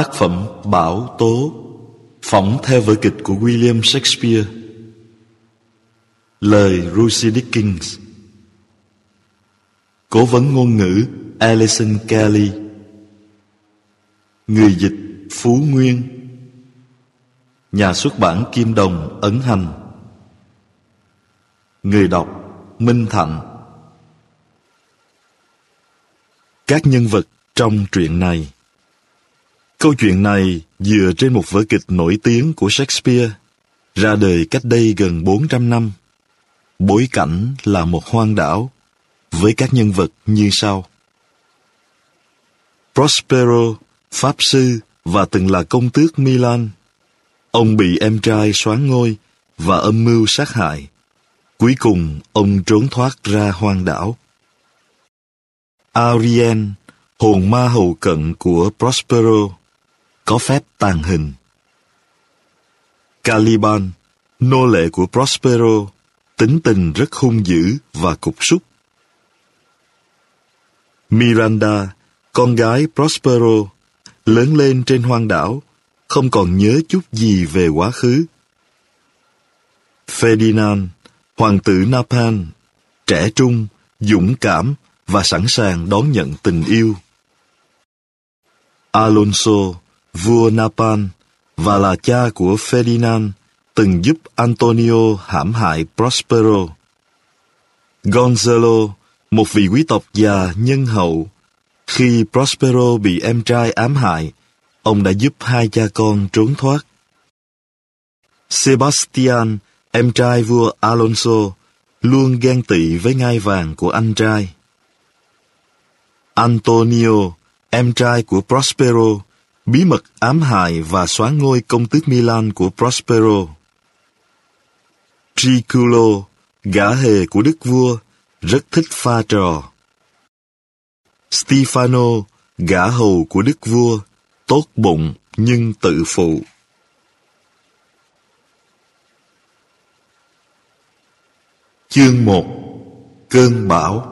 Tác phẩm Bảo Tố, Phỏng theo vở kịch của William Shakespeare. Lời Lucy Dickens. Cố vấn ngôn ngữ Alison Kelly. Người dịch Phú Nguyên. Nhà xuất bản Kim Đồng ấn hành. Người đọc Minh Thạnh. Các nhân vật trong truyện này. Câu chuyện này dựa trên một vở kịch nổi tiếng của Shakespeare, ra đời cách đây gần 400 năm. Bối cảnh là một hoang đảo, với các nhân vật như sau. Prospero, Pháp Sư và từng là công tước Milan. Ông bị em trai xoán ngôi và âm mưu sát hại. Cuối cùng, ông trốn thoát ra hoang đảo. Ariel, hồn ma hầu cận của Prospero, có phép tàn hình. Caliban, nô lệ của Prospero, tính tình rất hung dữ và cục súc. Miranda, con gái Prospero, lớn lên trên hoang đảo, không còn nhớ chút gì về quá khứ. Ferdinand, hoàng tử Napan, trẻ trung, dũng cảm và sẵn sàng đón nhận tình yêu. Alonso, vua Napan và là cha của Ferdinand, từng giúp Antonio hãm hại Prospero. Gonzalo, một vị quý tộc già nhân hậu, khi Prospero bị em trai ám hại, ông đã giúp hai cha con trốn thoát. Sebastian, em trai vua Alonso, luôn ghen tị với ngai vàng của anh trai. Antonio, em trai của Prospero, bí mật ám hại và xóa ngôi công tước Milan của Prospero. Triculo, gã hề của đức vua, rất thích pha trò. Stefano, gã hầu của đức vua, tốt bụng nhưng tự phụ. Chương 1 Cơn bão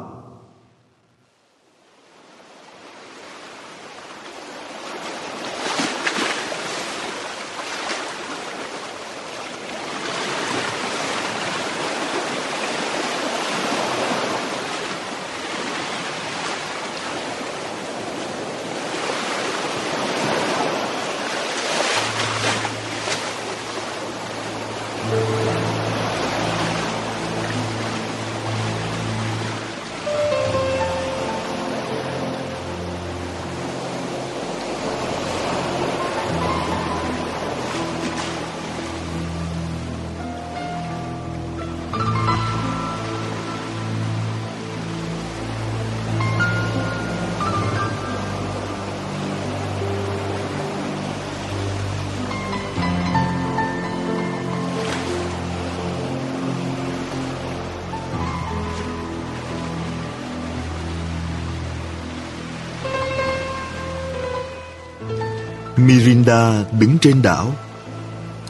Mirinda đứng trên đảo.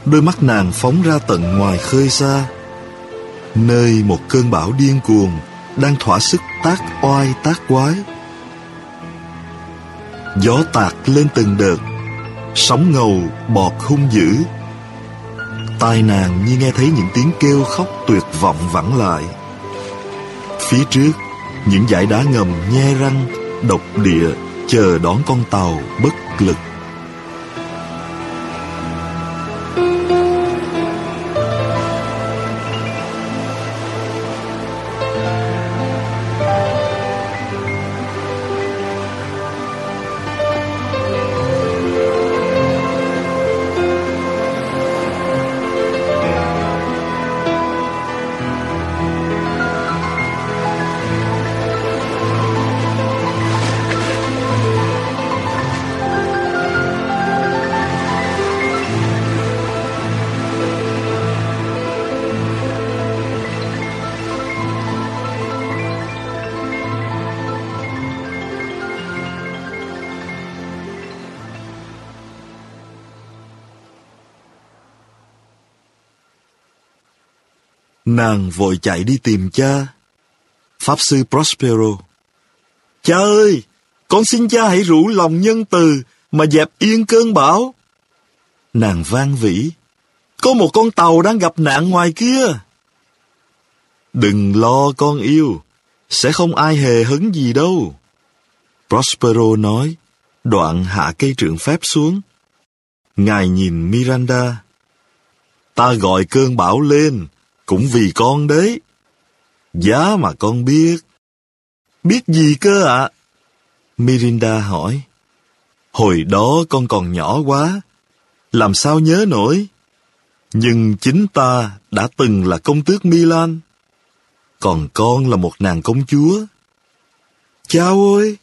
Đôi mắt nàng phóng ra tận ngoài khơi xa, Nơi một cơn bão điên cuồng Đang thỏa sức tác oai tác quái. Gió tạt lên từng đợt, Sóng ngầu bọt hung dữ. Tai nàng như nghe thấy những tiếng kêu khóc tuyệt vọng vẳng lại. Phía trước, Những dải đá ngầm nhe răng, Độc địa Chờ đón con tàu bất lực. Nàng vội chạy đi tìm cha. Pháp sư Prospero. Cha ơi, con xin cha hãy rủ lòng nhân từ, mà dẹp yên cơn bão. Nàng vang vĩ. Có một con tàu đang gặp nạn ngoài kia. Đừng lo con yêu, sẽ không ai hề hấn gì đâu. Prospero nói, đoạn hạ cây trượng phép xuống. Ngài nhìn Miranda. Ta gọi cơn bão lên, cũng vì con đấy. Giá mà con biết. Biết gì cơ ạ? À? Mirinda hỏi. Hồi đó con còn nhỏ quá, làm sao nhớ nổi. Nhưng chính ta đã từng là công tước Milan, còn con là một nàng công chúa. Chao ơi!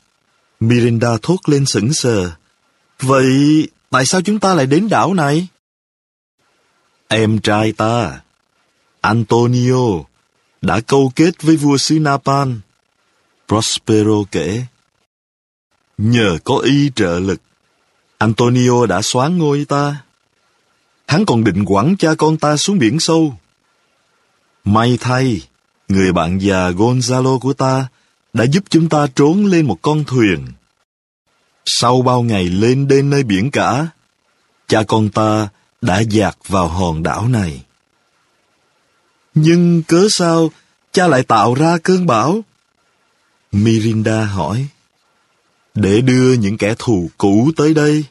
Mirinda thốt lên sững sờ. Vậy tại sao chúng ta lại đến đảo này? Em trai ta, Antonio, đã câu kết với vua xứ Napan. Prospero kể. Nhờ có y trợ lực, Antonio đã xoán ngôi ta. Hắn còn định quẳng cha con ta xuống biển sâu. May thay, người bạn già Gonzalo của ta đã giúp chúng ta trốn lên một con thuyền. Sau bao ngày lên đến nơi biển cả, cha con ta đã dạt vào hòn đảo này. Nhưng cớ sao cha lại tạo ra cơn bão? Mirinda hỏi. Để đưa những kẻ thù cũ tới đây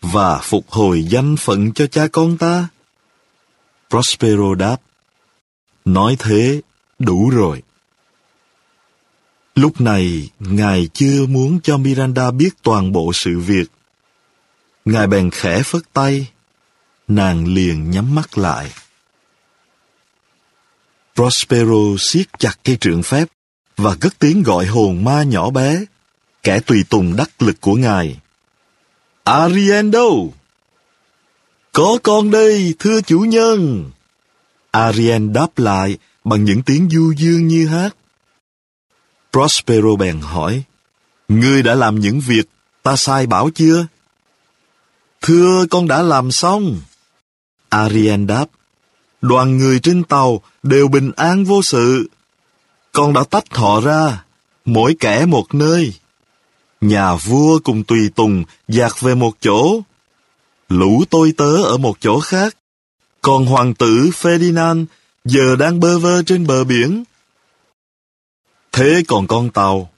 và phục hồi danh phận cho cha con ta. Prospero đáp. Nói thế đủ rồi. Lúc này, Ngài chưa muốn cho Miranda biết toàn bộ sự việc. Ngài bèn khẽ phất tay, nàng liền nhắm mắt lại. Prospero siết chặt cây trượng phép và cất tiếng gọi hồn ma nhỏ bé, kẻ tùy tùng đắc lực của ngài. Ariendo! Có con đây, thưa chủ nhân! Arien đáp lại bằng những tiếng du dương như hát. Prospero bèn hỏi, Ngươi đã làm những việc ta sai bảo chưa? Thưa con đã làm xong. Arien đáp, đoàn người trên tàu đều bình an vô sự. Con đã tách họ ra, mỗi kẻ một nơi. Nhà vua cùng tùy tùng dạt về một chỗ. Lũ tôi tớ ở một chỗ khác. Còn hoàng tử Ferdinand giờ đang bơ vơ trên bờ biển. Thế còn con tàu?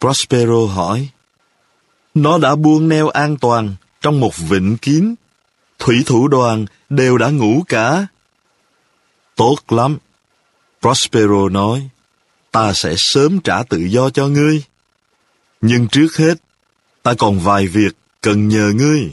Prospero hỏi. Nó đã buông neo an toàn trong một vịnh kín. Thủy thủ đoàn đều đã ngủ cả. Tốt lắm. Prospero nói, ta sẽ sớm trả tự do cho ngươi. Nhưng trước hết, ta còn vài việc cần nhờ ngươi.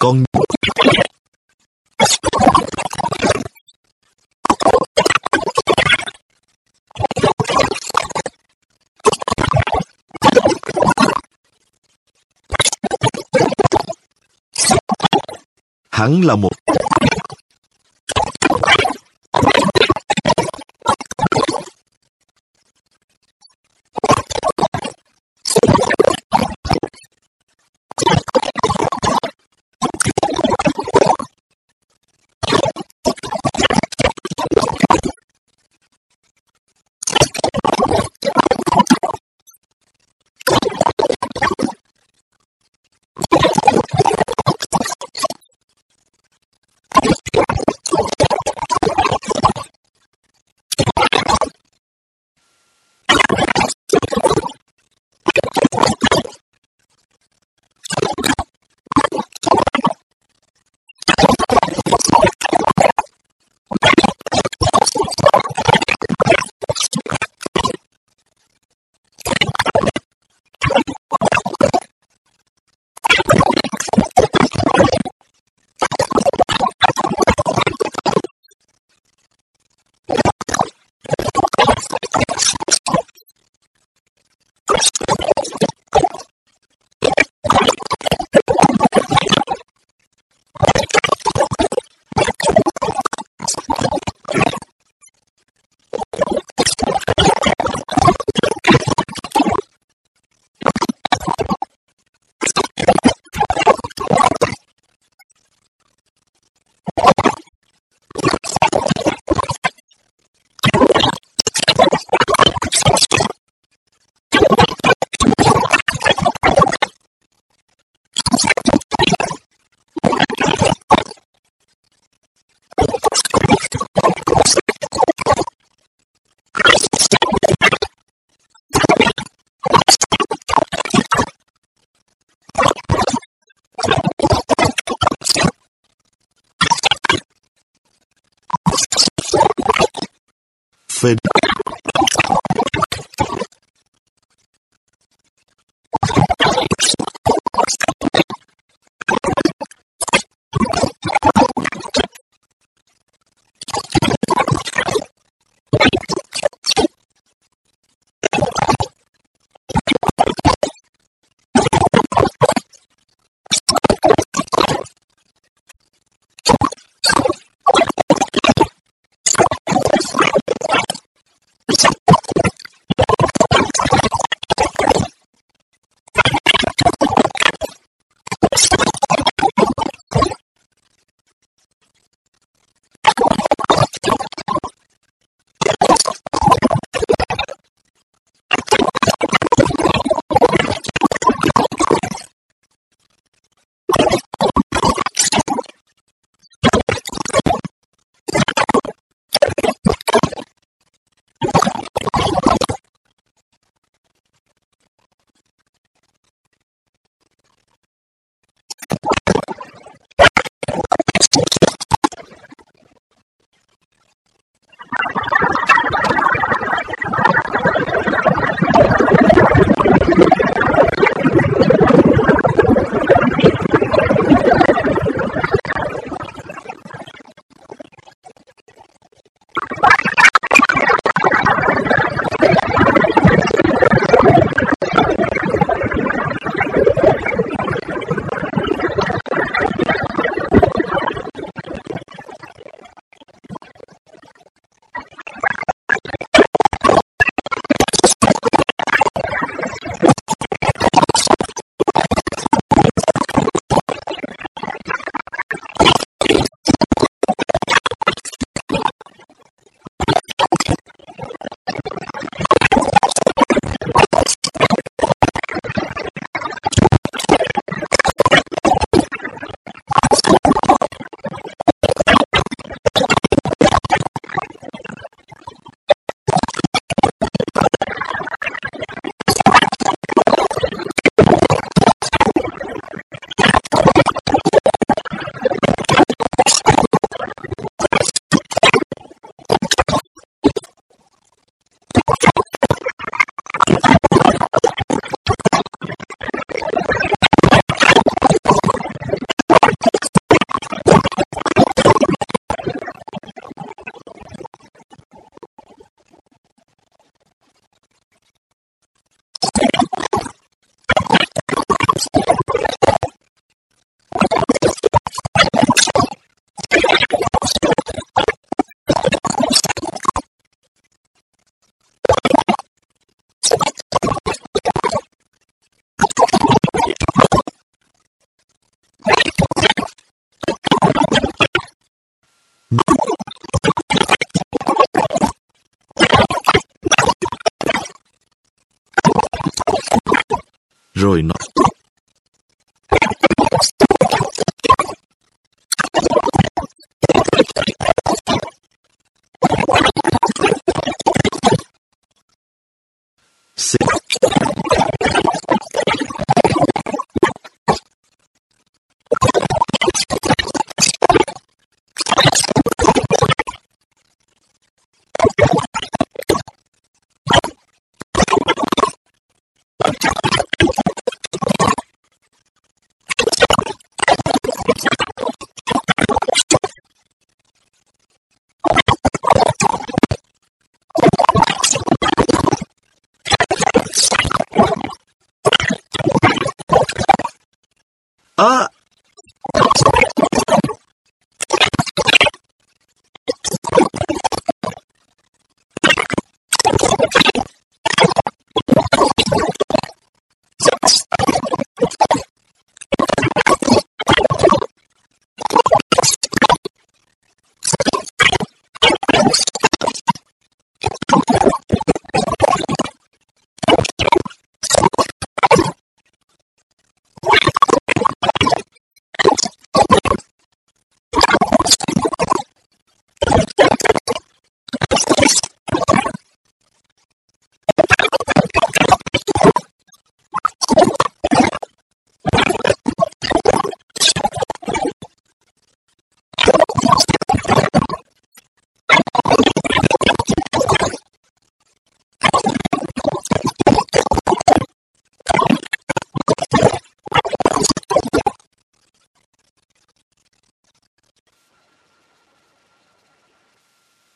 Con Hắn là một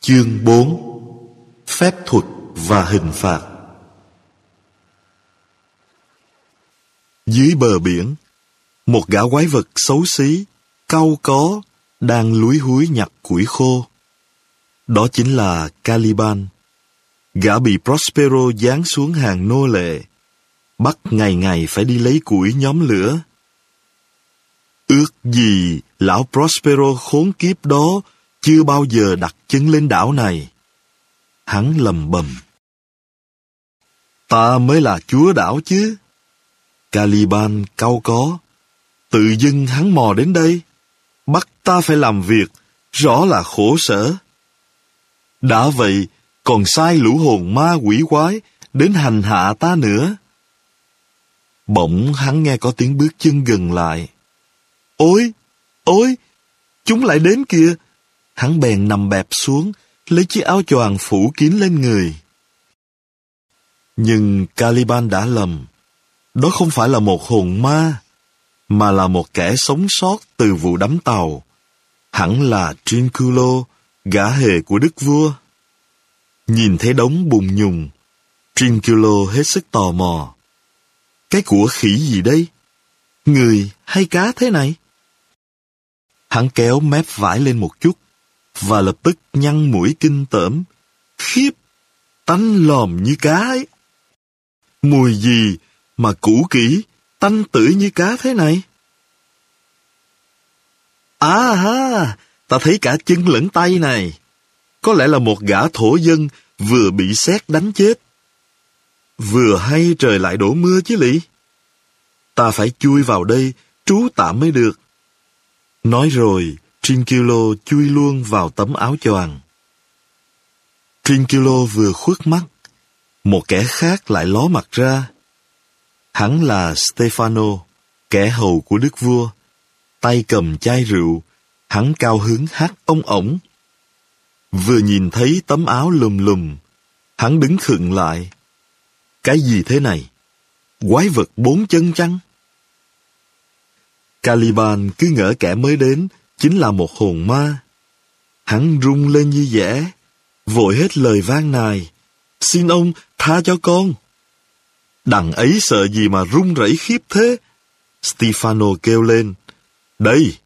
Chương 4 Phép thuật và hình phạt Dưới bờ biển, một gã quái vật xấu xí, cau có, đang lúi húi nhặt củi khô. Đó chính là Caliban. Gã bị Prospero giáng xuống hàng nô lệ, bắt ngày ngày phải đi lấy củi nhóm lửa. Ước gì lão Prospero khốn kiếp đó chưa bao giờ đặt chân lên đảo này. Hắn lầm bầm. Ta mới là chúa đảo chứ. Caliban cau có. Tự dưng hắn mò đến đây. Bắt ta phải làm việc. Rõ là khổ sở. Đã vậy, còn sai lũ hồn ma quỷ quái đến hành hạ ta nữa. Bỗng hắn nghe có tiếng bước chân gần lại. Ôi! Ôi! Chúng lại đến kìa! Hắn bèn nằm bẹp xuống, lấy chiếc áo choàng phủ kín lên người. Nhưng Caliban đã lầm. Đó không phải là một hồn ma, mà là một kẻ sống sót từ vụ đắm tàu. Hẳn là Trinculo, gã hề của đức vua. Nhìn thấy đống bùn nhùng, Trinculo hết sức tò mò. Cái của khỉ gì đây? Người hay cá thế này? Hắn kéo mép vải lên một chút, và lập tức nhăn mũi kinh tởm. Khiếp, tanh lòm như cá ấy. Mùi gì mà cũ kỹ, tanh tử như cá thế này? À ha, ta thấy cả chân lẫn tay này. Có lẽ là một gã thổ dân vừa bị xét đánh chết. Vừa hay trời lại đổ mưa chứ lị. Ta phải chui vào đây, trú tạm mới được. Nói rồi, Trinculo chui luôn vào tấm áo choàng. Trinculo vừa khuất mắt, một kẻ khác lại ló mặt ra. Hắn là Stefano, kẻ hầu của đức vua. Tay cầm chai rượu, hắn cao hứng hát ông ổng. Vừa nhìn thấy tấm áo lùm lùm, hắn đứng khựng lại. Cái gì thế này? Quái vật bốn chân chăng? Caliban cứ ngỡ kẻ mới đến chính là một hồn ma. Hắn rung lên như dẻ, vội hết lời van nài. Xin ông tha cho con. Đằng ấy sợ gì mà run rẩy khiếp thế? Stefano kêu lên. Đây,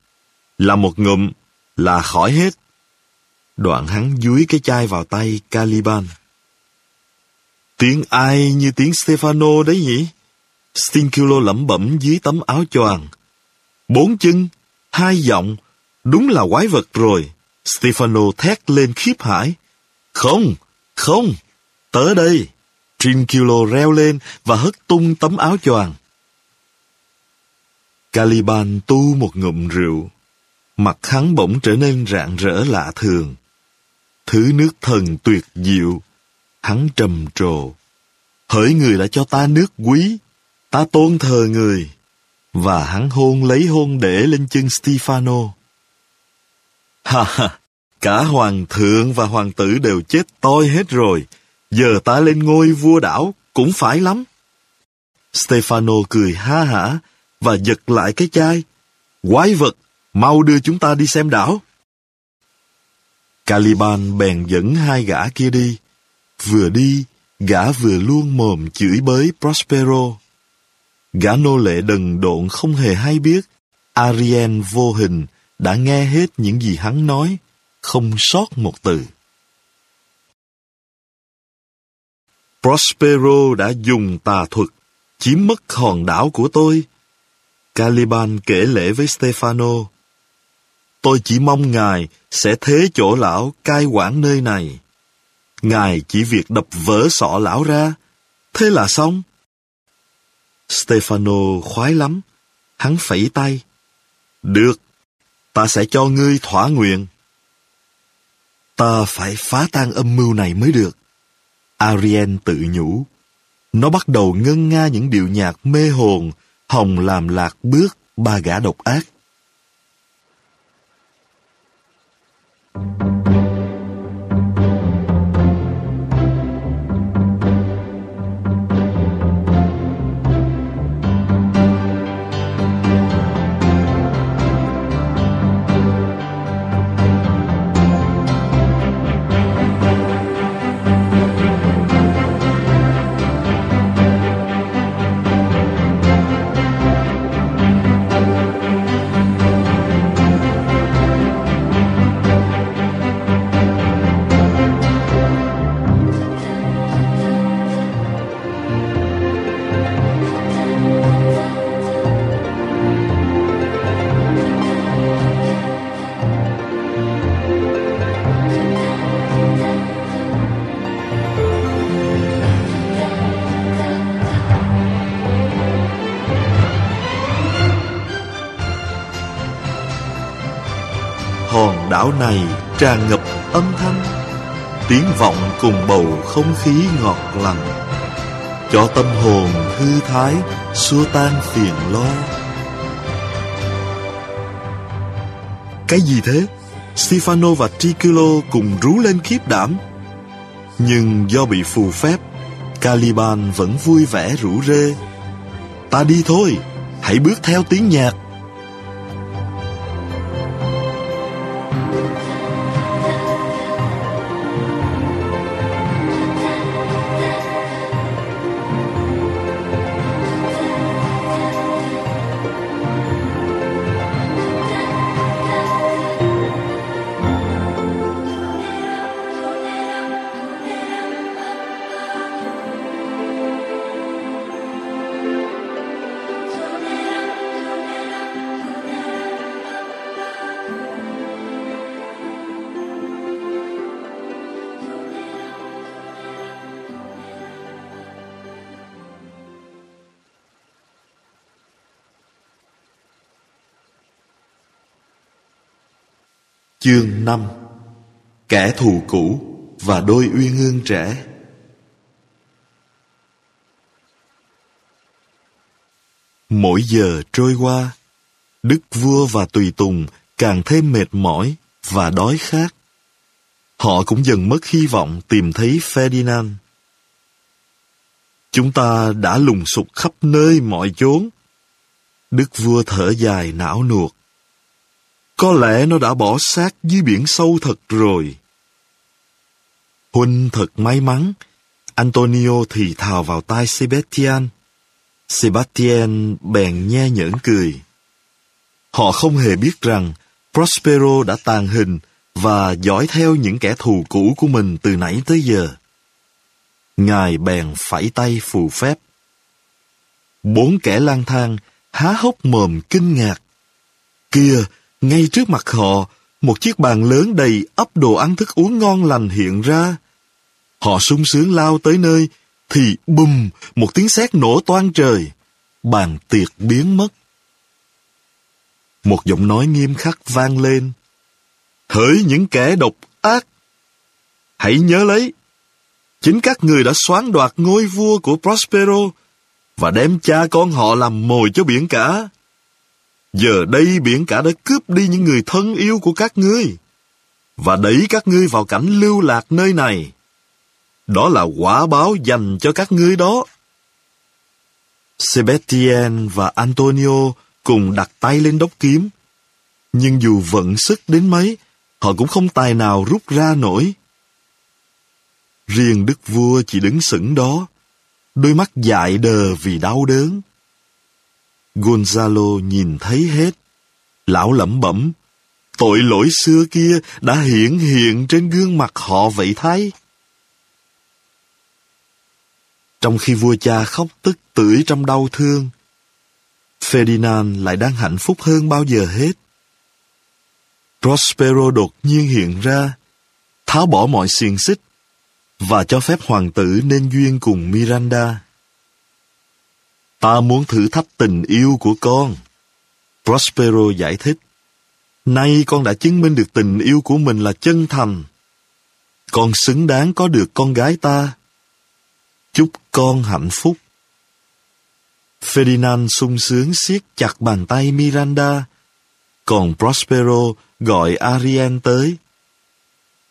là một ngụm, là khỏi hết. Đoạn hắn dúi cái chai vào tay Caliban. Tiếng ai như tiếng Stefano đấy nhỉ? Stinculo lẩm bẩm dưới tấm áo choàng. Bốn chân, hai giọng, Đúng là quái vật rồi. Stefano thét lên khiếp hải. Không, không, tớ đây. Trinculo reo lên và hất tung tấm áo choàng. Caliban tu một ngụm rượu. Mặt hắn bỗng trở nên rạng rỡ lạ thường. Thứ nước thần tuyệt diệu. Hắn trầm trồ. Hỡi người đã cho ta nước quý, ta tôn thờ người. Và hắn hôn lấy hôn để lên chân Stefano. Ha ha, cả hoàng thượng và hoàng tử đều chết toi hết rồi. Giờ ta lên ngôi vua đảo cũng phải lắm. Stefano cười ha hả và giật lại cái chai. Quái vật, mau đưa chúng ta đi xem đảo. Caliban bèn dẫn hai gã kia đi. Vừa đi, gã vừa luôn mồm chửi bới Prospero. Gã nô lệ đần độn không hề hay biết, Ariel vô hình đã nghe hết những gì hắn nói, không sót một từ. Prospero đã dùng tà thuật, chiếm mất hòn đảo của tôi. Caliban kể lễ với Stefano. Tôi chỉ mong ngài sẽ thế chỗ lão cai quản nơi này. Ngài chỉ việc đập vỡ sọ lão ra, thế là xong. Stefano khoái lắm, hắn phẩy tay. Được, ta sẽ cho ngươi thỏa nguyện. Ta phải phá tan âm mưu này mới được. Ariel tự nhủ. Nó bắt đầu ngân nga những điệu nhạc mê hồn, hồng làm lạc bước ba gã độc ác. hòn đảo này tràn ngập âm thanh, tiếng vọng cùng bầu không khí ngọt lành. Cho tâm hồn thư thái, xua tan phiền lo. Cái gì thế? Stefano và Triculo cùng rú lên khiếp đảm. Nhưng do bị phù phép, Caliban vẫn vui vẻ rủ rê. Ta đi thôi, hãy bước theo tiếng nhạc. Chương 5 Kẻ thù cũ và đôi uyên ương trẻ Mỗi giờ trôi qua, đức vua và tùy tùng càng thêm mệt mỏi và đói khát. Họ cũng dần mất hy vọng tìm thấy Ferdinand. Chúng ta đã lùng sục khắp nơi mọi chốn. Đức vua thở dài não nuột. Có lẽ nó đã bỏ xác dưới biển sâu thật rồi. Huynh thật may mắn. Antonio thì thào vào tai Sebastian. Sebastian bèn nhe nhởn cười. Họ không hề biết rằng Prospero đã tàn hình và dõi theo những kẻ thù cũ của mình từ nãy tới giờ. Ngài bèn phẩy tay phù phép. Bốn kẻ lang thang há hốc mồm kinh ngạc. Kia, ngay trước mặt họ, một chiếc bàn lớn đầy ấp đồ ăn thức uống ngon lành hiện ra. Họ sung sướng lao tới nơi, thì bùm, một tiếng sét nổ toan trời. Bàn tiệc biến mất. Một giọng nói nghiêm khắc vang lên. Hỡi những kẻ độc ác! Hãy nhớ lấy, chính các người đã xoán đoạt ngôi vua của Prospero và đem cha con họ làm mồi cho biển cả. Giờ đây biển cả đã cướp đi những người thân yêu của các ngươi và đẩy các ngươi vào cảnh lưu lạc nơi này. Đó là quả báo dành cho các ngươi đó. Sebastien và Antonio cùng đặt tay lên đốc kiếm. Nhưng dù vận sức đến mấy, họ cũng không tài nào rút ra nổi. Riêng đức vua chỉ đứng sững đó, đôi mắt dại đờ vì đau đớn. Gonzalo nhìn thấy hết. Lão lẩm bẩm, tội lỗi xưa kia đã hiện hiện trên gương mặt họ vậy thái. Trong khi vua cha khóc tức tưởi trong đau thương, Ferdinand lại đang hạnh phúc hơn bao giờ hết. Prospero đột nhiên hiện ra, tháo bỏ mọi xiềng xích và cho phép hoàng tử nên duyên cùng Miranda. Ta muốn thử thách tình yêu của con. Prospero giải thích. Nay con đã chứng minh được tình yêu của mình là chân thành. Con xứng đáng có được con gái ta. Chúc con hạnh phúc. Ferdinand sung sướng siết chặt bàn tay Miranda, còn Prospero gọi Ariel tới.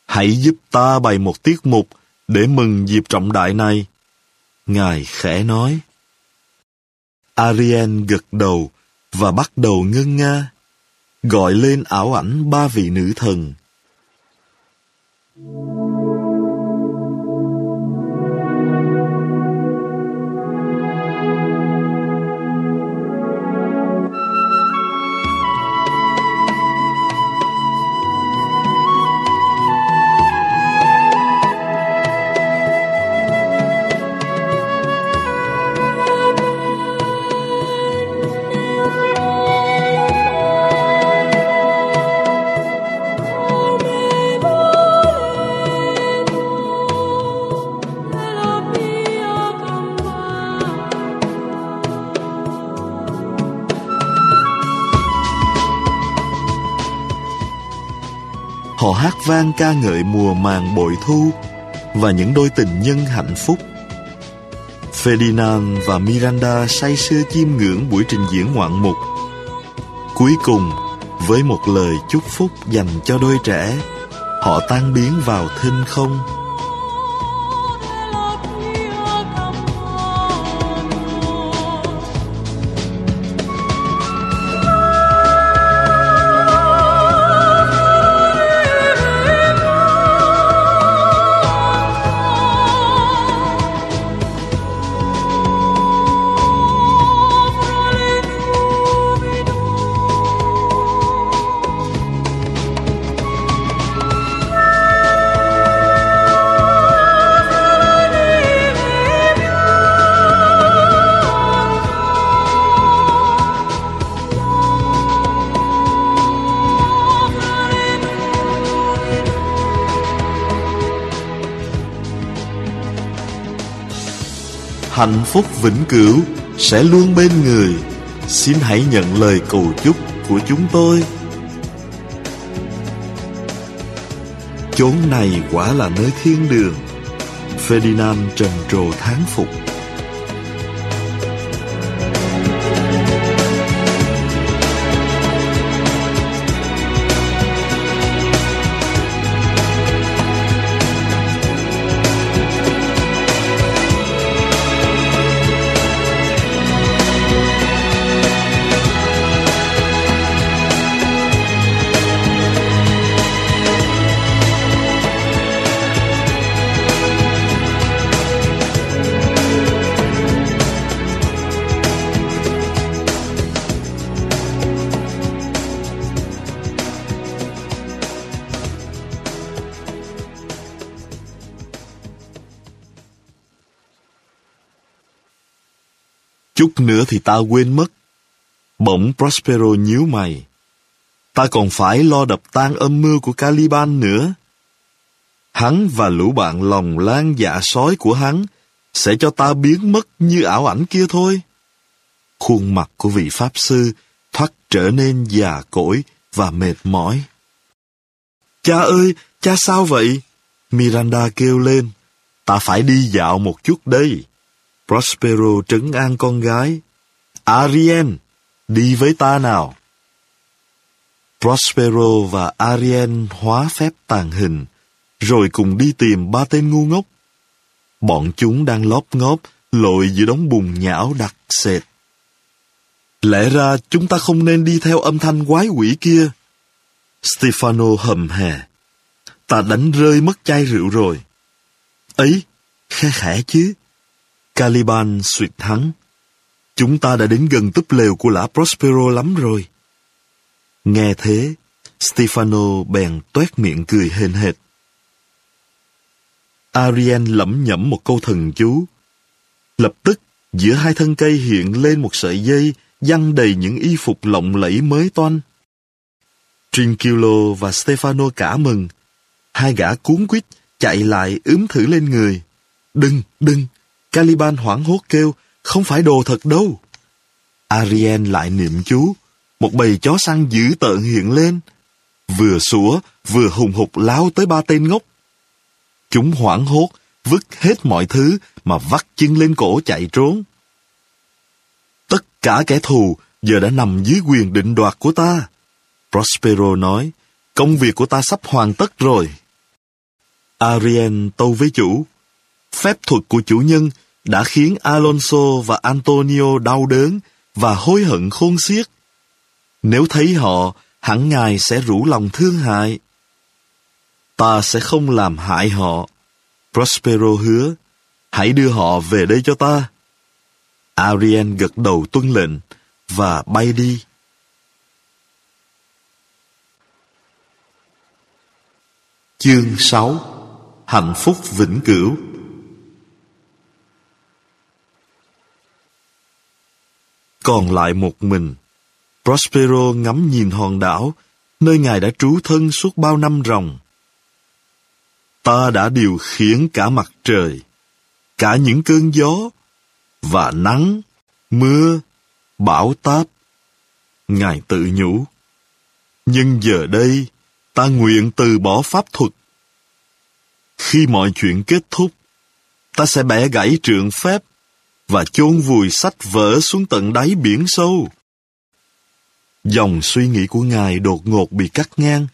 Hãy giúp ta bày một tiết mục để mừng dịp trọng đại này. Ngài khẽ nói. Ariel gật đầu và bắt đầu ngân nga, gọi lên ảo ảnh ba vị nữ thần. Thank you. Họ hát vang ca ngợi mùa màng bội thu và những đôi tình nhân hạnh phúc. Ferdinand và Miranda say sưa chiêm ngưỡng buổi trình diễn ngoạn mục. Cuối cùng, với một lời chúc phúc dành cho đôi trẻ, họ tan biến vào thinh không. Hạnh phúc vĩnh cửu sẽ luôn bên người. Xin hãy nhận lời cầu chúc của chúng tôi. Chốn này quả là nơi thiên đường. Ferdinand trầm trồ thán phục. Chút nữa thì ta quên mất. Bỗng Prospero nhíu mày. Ta còn phải lo đập tan âm mưu của Caliban nữa. Hắn và lũ bạn lòng lan dạ sói của hắn sẽ cho ta biến mất như ảo ảnh kia thôi. Khuôn mặt của vị Pháp Sư thoát trở nên già cỗi và mệt mỏi. Cha ơi, cha sao vậy? Miranda kêu lên. Ta phải đi dạo một chút đây. Prospero trấn an con gái. Ariel, đi với ta nào. Prospero và Ariel hóa phép tàn hình, rồi cùng đi tìm ba tên ngu ngốc. Bọn chúng đang lóp ngóp, lội giữa đống bùn nhão đặc sệt. Lẽ ra chúng ta không nên đi theo âm thanh quái quỷ kia. Stefano hầm hè. Ta đánh rơi mất chai rượu rồi. Ấy, khẽ khẽ chứ. Caliban suyệt thắng. Chúng ta đã đến gần túp lều của lã Prospero lắm rồi. Nghe thế, Stefano bèn toét miệng cười hên hệt. Ariel lẩm nhẩm một câu thần chú. Lập tức, giữa hai thân cây hiện lên một sợi dây dăng đầy những y phục lộng lẫy mới toan. Trinculo và Stefano cả mừng. Hai gã cuốn quýt chạy lại ướm thử lên người. Đừng, đừng! Caliban hoảng hốt kêu, không phải đồ thật đâu. Ariel lại niệm chú, một bầy chó săn dữ tợn hiện lên. Vừa sủa, vừa hùng hục lao tới ba tên ngốc. Chúng hoảng hốt, vứt hết mọi thứ mà vắt chân lên cổ chạy trốn. Tất cả kẻ thù giờ đã nằm dưới quyền định đoạt của ta. Prospero nói, công việc của ta sắp hoàn tất rồi. Ariel tâu với chủ, phép thuật của chủ nhân đã khiến Alonso và Antonio đau đớn và hối hận khôn xiết. Nếu thấy họ, hẳn Ngài sẽ rủ lòng thương hại. Ta sẽ không làm hại họ. Prospero hứa, hãy đưa họ về đây cho ta. Ariel gật đầu tuân lệnh và bay đi. Chương 6 Hạnh phúc vĩnh cửu Còn lại một mình, Prospero ngắm nhìn hòn đảo, nơi ngài đã trú thân suốt bao năm ròng. Ta đã điều khiển cả mặt trời, cả những cơn gió, và nắng, mưa, bão táp. Ngài tự nhủ, nhưng giờ đây ta nguyện từ bỏ pháp thuật. Khi mọi chuyện kết thúc, ta sẽ bẻ gãy trượng phép và chôn vùi sách vỡ xuống tận đáy biển sâu. Dòng suy nghĩ của Ngài đột ngột bị cắt ngang,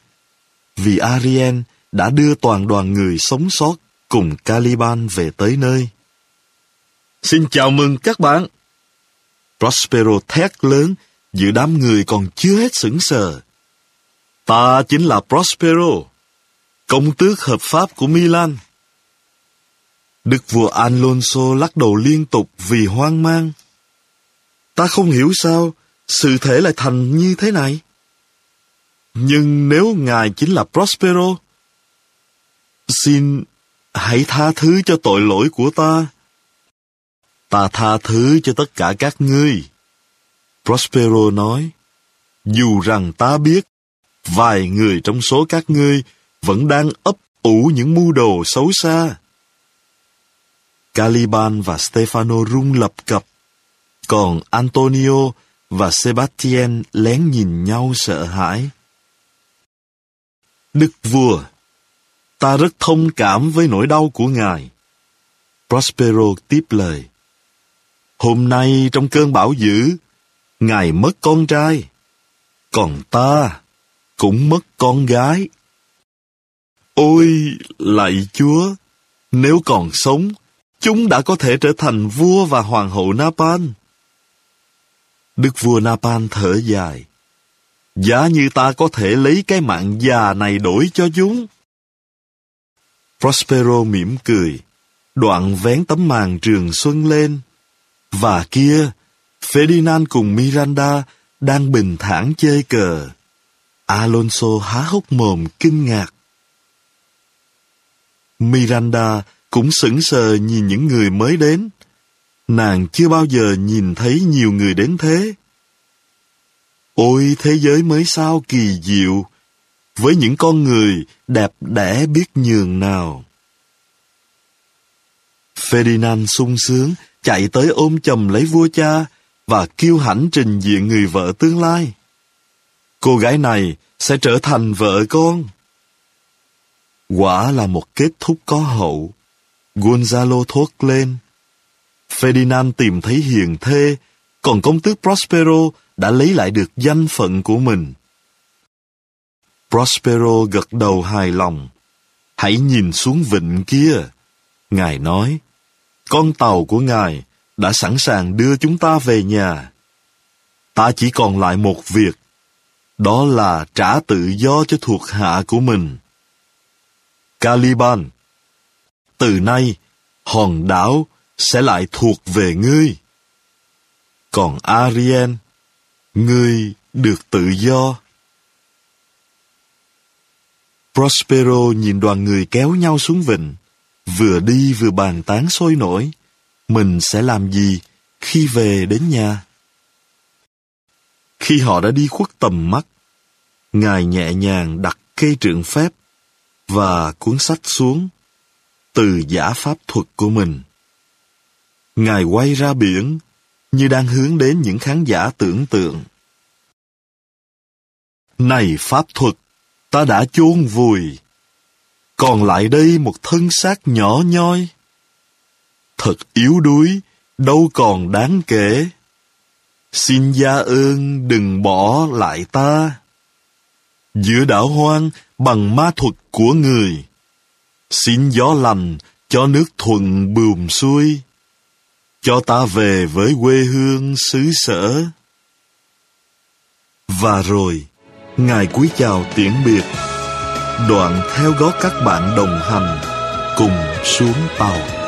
vì Ariel đã đưa toàn đoàn người sống sót cùng Caliban về tới nơi. Xin chào mừng các bạn! Prospero thét lớn, giữa đám người còn chưa hết sững sờ. Ta chính là Prospero, công tước hợp pháp của Milan. Đức vua Alonso lắc đầu liên tục vì hoang mang. Ta không hiểu sao sự thể lại thành như thế này. Nhưng nếu ngài chính là Prospero, xin hãy tha thứ cho tội lỗi của ta. Ta tha thứ cho tất cả các ngươi. Prospero nói, dù rằng ta biết, vài người trong số các ngươi vẫn đang ấp ủ những mưu đồ xấu xa. Caliban và Stefano rung lập cập, còn Antonio và Sebastian lén nhìn nhau sợ hãi. Đức vua, ta rất thông cảm với nỗi đau của ngài. Prospero tiếp lời. Hôm nay trong cơn bão dữ, ngài mất con trai, còn ta cũng mất con gái. Ôi, lạy Chúa, nếu còn sống, chúng đã có thể trở thành vua và hoàng hậu Napan. Đức vua Napan thở dài. Giá như ta có thể lấy cái mạng già này đổi cho chúng. Prospero mỉm cười, đoạn vén tấm màn trường xuân lên. Và kia, Ferdinand cùng Miranda đang bình thản chơi cờ. Alonso há hốc mồm kinh ngạc. Miranda cũng sững sờ nhìn những người mới đến. Nàng chưa bao giờ nhìn thấy nhiều người đến thế. Ôi thế giới mới sao kỳ diệu, với những con người đẹp đẽ biết nhường nào. Ferdinand sung sướng chạy tới ôm chầm lấy vua cha và kiêu hãnh trình diện người vợ tương lai. cô gái này sẽ trở thành vợ con. Quả là một kết thúc có hậu. Gonzalo thốt lên. Ferdinand tìm thấy hiền thê, còn công tước Prospero đã lấy lại được danh phận của mình. Prospero gật đầu hài lòng. Hãy nhìn xuống vịnh kia. Ngài nói, con tàu của Ngài đã sẵn sàng đưa chúng ta về nhà. Ta chỉ còn lại một việc, đó là trả tự do cho thuộc hạ của mình. Caliban, từ nay, hòn đảo sẽ lại thuộc về ngươi. Còn Ariel, ngươi được tự do. Prospero nhìn đoàn người kéo nhau xuống vịnh, vừa đi vừa bàn tán sôi nổi. Mình sẽ làm gì khi về đến nhà? Khi họ đã đi khuất tầm mắt, Ngài nhẹ nhàng đặt cây trượng phép và cuốn sách xuống từ giả pháp thuật của mình. Ngài quay ra biển như đang hướng đến những khán giả tưởng tượng. Này pháp thuật, ta đã chôn vùi. Còn lại đây một thân xác nhỏ nhoi. Thật yếu đuối, đâu còn đáng kể. Xin gia ơn đừng bỏ lại ta. Giữa đảo hoang bằng ma thuật của người. Xin gió lành cho nước thuận bùm xuôi. Cho ta về với quê hương xứ sở. Và rồi, Ngài cúi chào tiễn biệt, đoạn theo gót các bạn đồng hành cùng xuống tàu.